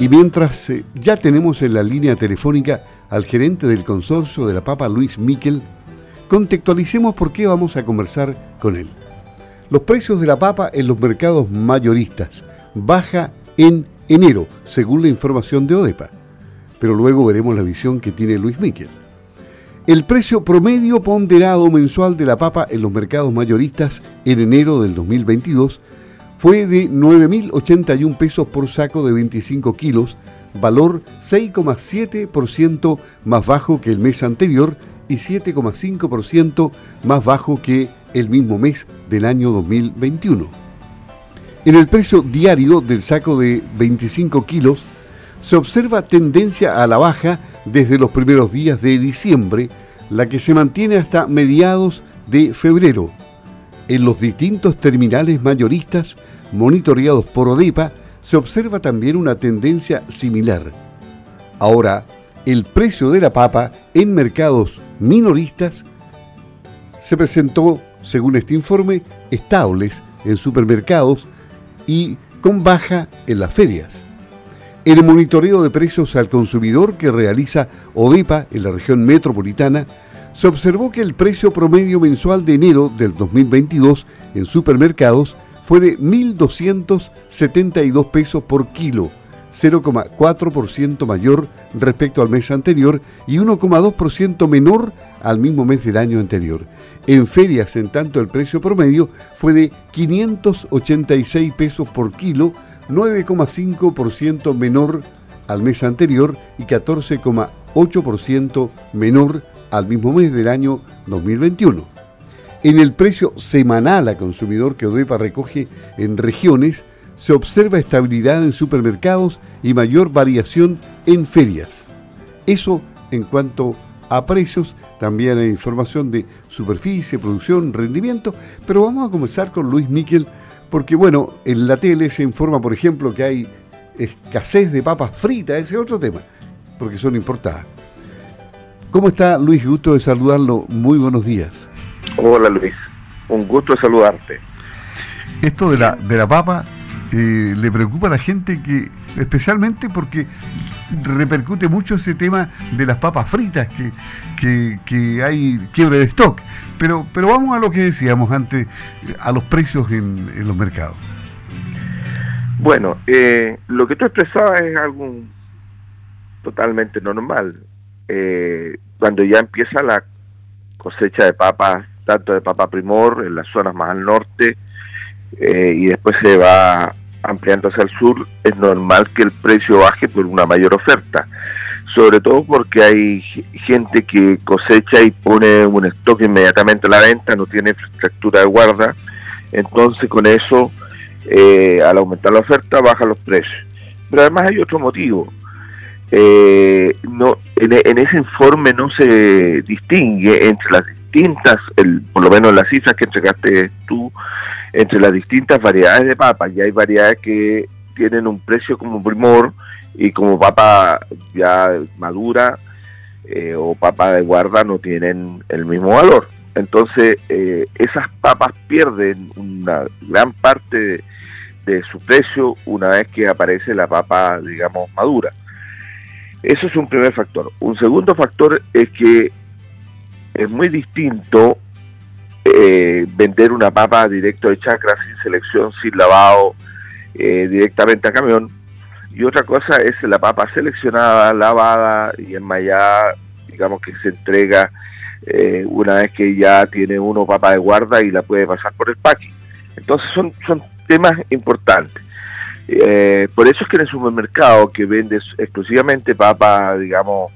Y mientras eh, ya tenemos en la línea telefónica al gerente del consorcio de la papa, Luis Miquel, contextualicemos por qué vamos a conversar con él. Los precios de la papa en los mercados mayoristas baja en enero, según la información de ODEPA. Pero luego veremos la visión que tiene Luis Miquel. El precio promedio ponderado mensual de la papa en los mercados mayoristas en enero del 2022 fue de 9.081 pesos por saco de 25 kilos, valor 6,7% más bajo que el mes anterior y 7,5% más bajo que el mismo mes del año 2021. En el precio diario del saco de 25 kilos se observa tendencia a la baja desde los primeros días de diciembre, la que se mantiene hasta mediados de febrero. En los distintos terminales mayoristas monitoreados por ODEPA se observa también una tendencia similar. Ahora, el precio de la papa en mercados minoristas se presentó, según este informe, estables en supermercados y con baja en las ferias. El monitoreo de precios al consumidor que realiza ODEPA en la región metropolitana, se observó que el precio promedio mensual de enero del 2022 en supermercados fue de 1.272 pesos por kilo, 0,4% mayor respecto al mes anterior y 1,2% menor al mismo mes del año anterior. En ferias, en tanto, el precio promedio fue de 586 pesos por kilo, 9,5% menor al mes anterior y 14,8% menor al mismo mes del año 2021. En el precio semanal a consumidor que ODEPA recoge en regiones, se observa estabilidad en supermercados y mayor variación en ferias. Eso en cuanto a precios, también hay información de superficie, producción, rendimiento, pero vamos a comenzar con Luis Miquel, porque bueno, en la tele se informa, por ejemplo, que hay escasez de papas fritas, ese es otro tema, porque son importadas. ¿Cómo está Luis? Gusto de saludarlo. Muy buenos días. Hola Luis, un gusto saludarte. Esto de la, de la papa eh, le preocupa a la gente que, especialmente porque repercute mucho ese tema de las papas fritas, que, que, hay quiebre de stock. Pero, pero vamos a lo que decíamos antes, a los precios en, los mercados. Bueno, eh, lo que tú expresabas es algo totalmente normal. Eh, cuando ya empieza la cosecha de papas, tanto de papa primor en las zonas más al norte, eh, y después se va ampliando hacia el sur, es normal que el precio baje por una mayor oferta, sobre todo porque hay gente que cosecha y pone un stock inmediatamente a la venta, no tiene infraestructura de guarda, entonces con eso, eh, al aumentar la oferta, bajan los precios. Pero además hay otro motivo. Eh, no, en, ese informe no se distingue entre las distintas, el, por lo menos las cifras que entregaste tú, entre las distintas variedades de papas. Ya hay variedades que tienen un precio como primor y como papa ya madura eh, o papa de guarda no tienen el mismo valor. Entonces, eh, esas papas pierden una gran parte de, su precio una vez que aparece la papa, digamos, madura. Eso es un primer factor. Un segundo factor es que es muy distinto eh, vender una papa directo de chacra, sin selección, sin lavado, eh, directamente a camión. Y otra cosa es la papa seleccionada, lavada y enmayada, digamos que se entrega eh, una vez que ya tiene uno papa de guarda y la puede pasar por el packing. Entonces son, son temas importantes. por eso es que en el supermercado que vende exclusivamente papa, digamos,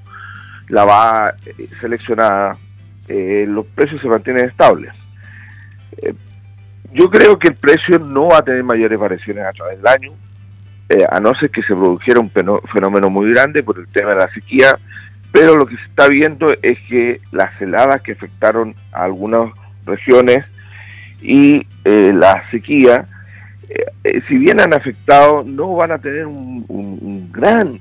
lavada, seleccionada, los precios se mantienen estables. Eh, yo creo que el precio no va a tener mayores variaciones a través del año, eh, a no ser que se produjera un fenómeno muy grande por el tema de la sequía, pero lo que se está viendo es que las heladas que afectaron a algunas regiones y eh, la sequía, si bien han afectado, no van a tener un gran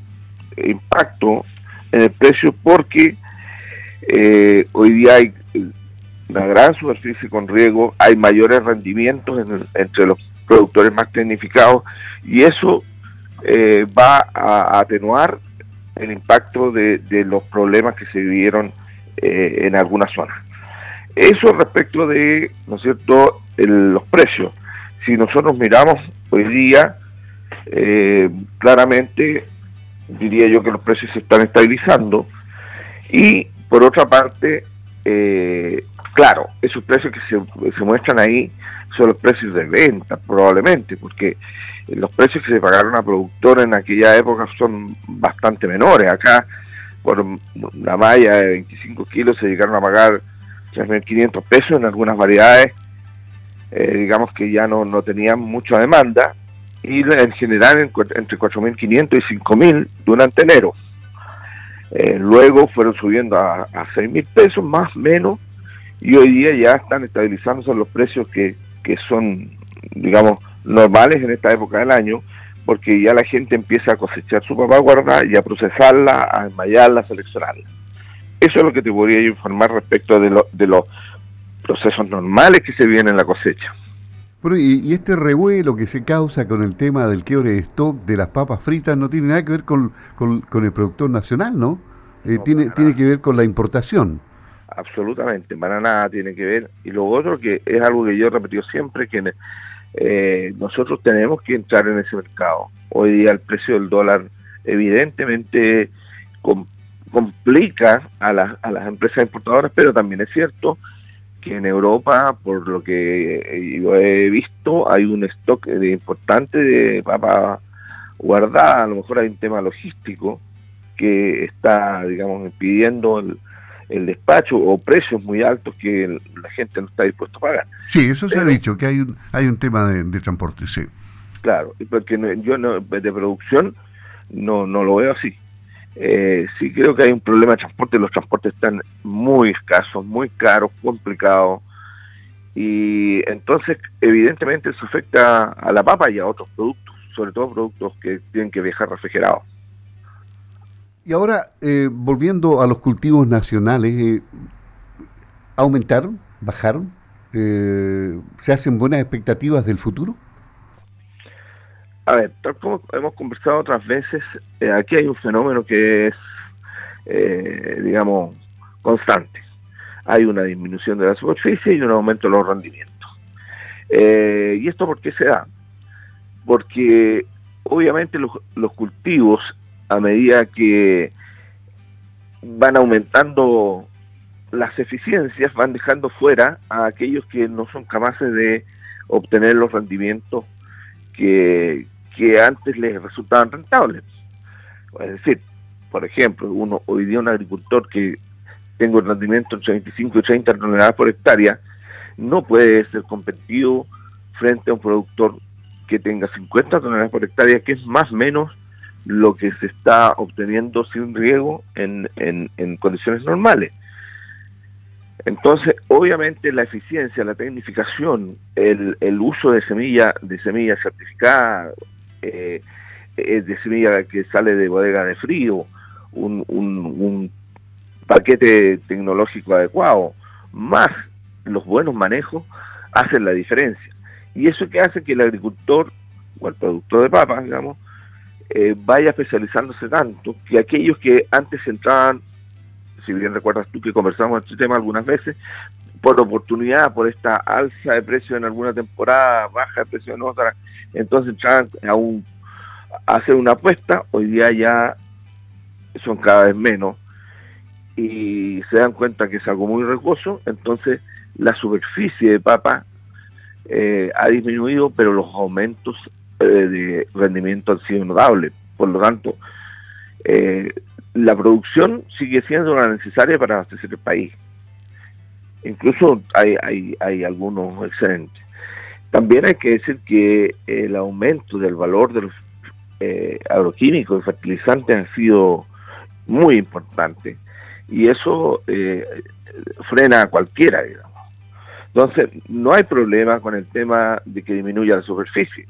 impacto en el precio porque hoy día hay una gran superficie con riego, hay mayores rendimientos entre los productores más tecnificados y eso eh, va a atenuar el impacto de, los problemas que se vivieron eh, en algunas zonas. Eso respecto de, ¿no es cierto?, los precios. Si nosotros miramos hoy día, eh, claramente diría yo que los precios se están estabilizando y por otra parte, eh, claro, esos precios que se, muestran ahí son los precios de venta probablemente, porque los precios que se pagaron a productores en aquella época son bastante menores. Acá por la malla de 25 kilos se llegaron a pagar 3.500 pesos en algunas variedades, eh, digamos que ya no, no tenían mucha demanda, y en general entre 4.500 y 5.000 durante enero. Eh, luego fueron subiendo a, a 6.000 pesos, más o menos, y hoy día ya están estabilizándose los precios que, que son, digamos, normales en esta época del año, porque ya la gente empieza a cosechar su papá guardada y a procesarla, a enmayarla, a seleccionarla. Eso es lo que te podría informar respecto de, de los procesos normales que se vienen en la cosecha. Bueno, y, este revuelo que se causa con el tema del quiebre de stock de las papas fritas no tiene nada que ver con, el productor nacional, ¿no? Eh, tiene, tiene que ver con la importación. Absolutamente, para nada tiene que ver. Y lo otro que es algo que yo he repetido siempre, que eh, nosotros tenemos que entrar en ese mercado. Hoy día el precio del dólar evidentemente complica a, a las empresas importadoras, pero también es cierto que en Europa, por lo que yo he visto, hay un stock de importante de papa guardada, a lo mejor hay un tema logístico que está, digamos, impidiendo el, despacho o precios muy altos que la gente no está dispuesta a pagar. Sí, eso se ha dicho, que hay un, hay un tema de, transporte, sí. Claro, porque yo no, de producción no, no lo veo así. Eh, sí creo que hay un problema de transporte, los transportes están muy escasos, muy caros, complicados, y entonces evidentemente eso afecta a la papa y a otros productos, sobre todo productos que tienen que viajar refrigerados. Y ahora, eh, volviendo a los cultivos nacionales, eh, ¿aumentaron? ¿Bajaron? ¿Se hacen buenas expectativas del futuro? A ver, tal como hemos conversado otras veces, eh, aquí hay un fenómeno que es, eh, digamos, constante. Hay una disminución de la superficie y un aumento de los rendimientos. Eh, ¿Y esto por qué se da? Porque obviamente los, los cultivos, a medida que van aumentando las eficiencias, van dejando fuera a aquellos que no son capaces de obtener los rendimientos que, que antes les resultaban rentables. Es decir, por ejemplo, uno hoy día un agricultor que tenga un rendimiento entre 25 y 30 toneladas por hectárea, no puede ser competitivo frente a un productor que tenga 50 toneladas por hectárea, que es más o menos lo que se está obteniendo sin riego en, en condiciones normales. Entonces, obviamente la eficiencia, la tecnificación, el, el uso de semilla, de semilla certificada, eh, de semilla que sale de bodega de frío, un, un, paquete tecnológico adecuado, más los buenos manejos, hacen la diferencia. Y eso que hace que el agricultor o el productor de papas, digamos, eh, vaya especializándose tanto que aquellos que antes entraban si bien recuerdas tú que conversamos este tema algunas veces, por oportunidad, por esta alza de precio en alguna temporada, baja de precio en otra, entonces entraban a, un, hacer una apuesta, hoy día ya son cada vez menos y se dan cuenta que es algo muy riesgoso, entonces la superficie de papa eh, ha disminuido, pero los aumentos eh, de rendimiento han sido notables. Por lo tanto, eh, la producción sigue siendo la necesaria para abastecer el país. Incluso hay, hay, hay algunos excelentes. También hay que decir que el aumento del valor de los eh, agroquímicos y fertilizantes ha sido muy importante y eso eh, frena a cualquiera, digamos. Entonces, no hay problema con el tema de que disminuya la superficie.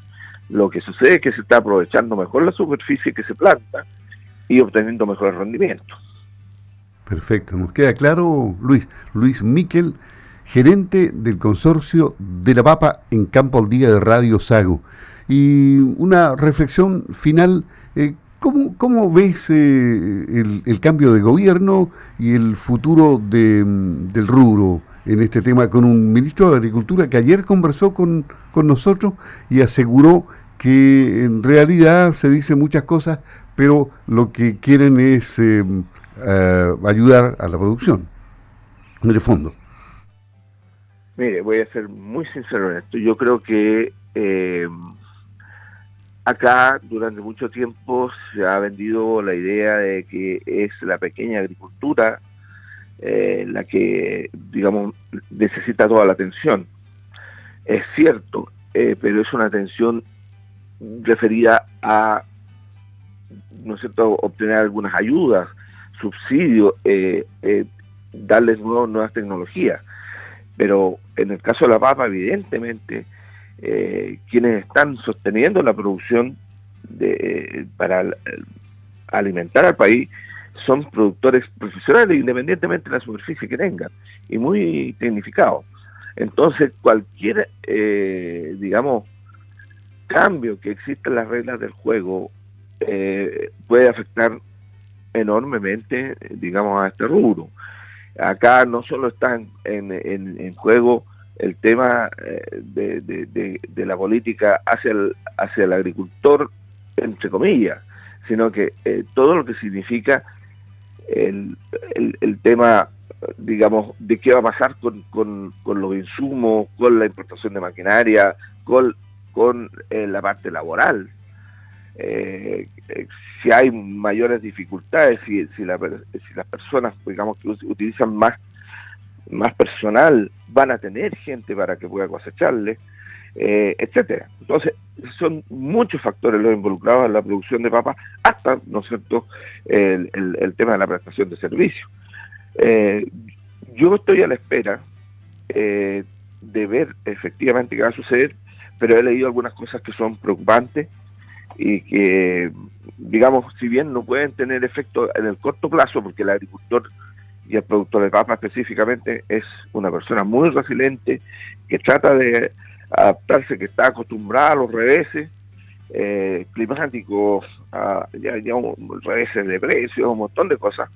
Lo que sucede es que se está aprovechando mejor la superficie que se planta y obteniendo mejores rendimientos. Perfecto, nos queda claro, Luis. Luis Miquel, gerente del consorcio de la Papa en Campo al Día de Radio Sago. Y una reflexión final, eh, ¿cómo, ves eh, el, cambio de gobierno y el futuro del rubro en este tema con un ministro de Agricultura que ayer conversó con, con nosotros y aseguró que en realidad se dicen muchas cosas, pero lo que quieren es eh, ayudar a la producción, en el fondo. Mire, voy a ser muy sincero en esto. Yo creo que eh, acá durante mucho tiempo se ha vendido la idea de que es la pequeña agricultura eh, la que, digamos, necesita toda la atención. Es cierto, eh, pero es una atención referida a, ¿no es cierto?, obtener algunas ayudas, subsidios, darles nuevas tecnologías pero en el caso de la papa, evidentemente, eh, quienes están sosteniendo la producción para alimentar al país son productores profesionales, independientemente de la superficie que tengan, y muy tecnificados. Entonces, cualquier, eh, digamos, cambio que exista en las reglas del juego eh, puede afectar enormemente, digamos, a este rubro. Acá no solo está en, juego el tema eh, de, la política hacia el, hacia el agricultor, entre comillas, sino que eh, todo lo que significa el, tema, digamos, de qué va a pasar con, con, los insumos, con la importación de maquinaria, con, con eh, la parte laboral. Eh, si hay mayores dificultades, si, las personas, digamos, que utilizan más, más personal, van a tener gente para que pueda cosecharle, eh, etcétera. Entonces, son muchos factores los involucrados en la producción de papas, hasta, ¿no es cierto?, el, el, tema de la prestación de servicios. Eh, yo estoy a la espera eh, de ver efectivamente qué va a suceder, pero he leído algunas cosas que son preocupantes y que, digamos, si bien no pueden tener efecto en el corto plazo, porque el agricultor y el productor de papa específicamente es una persona muy resiliente, que trata de adaptarse, que está acostumbrada a los reveses eh, climáticos, a, ya, ya reveses de precios, un montón de cosas,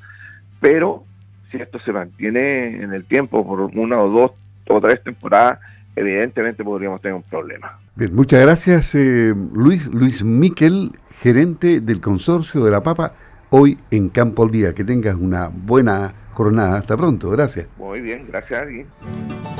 pero si esto se mantiene en el tiempo por una o dos o tres temporadas, evidentemente podríamos tener un problema. Bien, muchas gracias eh, Luis, Luis Miquel, gerente del consorcio de la papa, hoy en Campo al Día. Que tengas una buena jornada. Hasta pronto, gracias. Muy bien, gracias a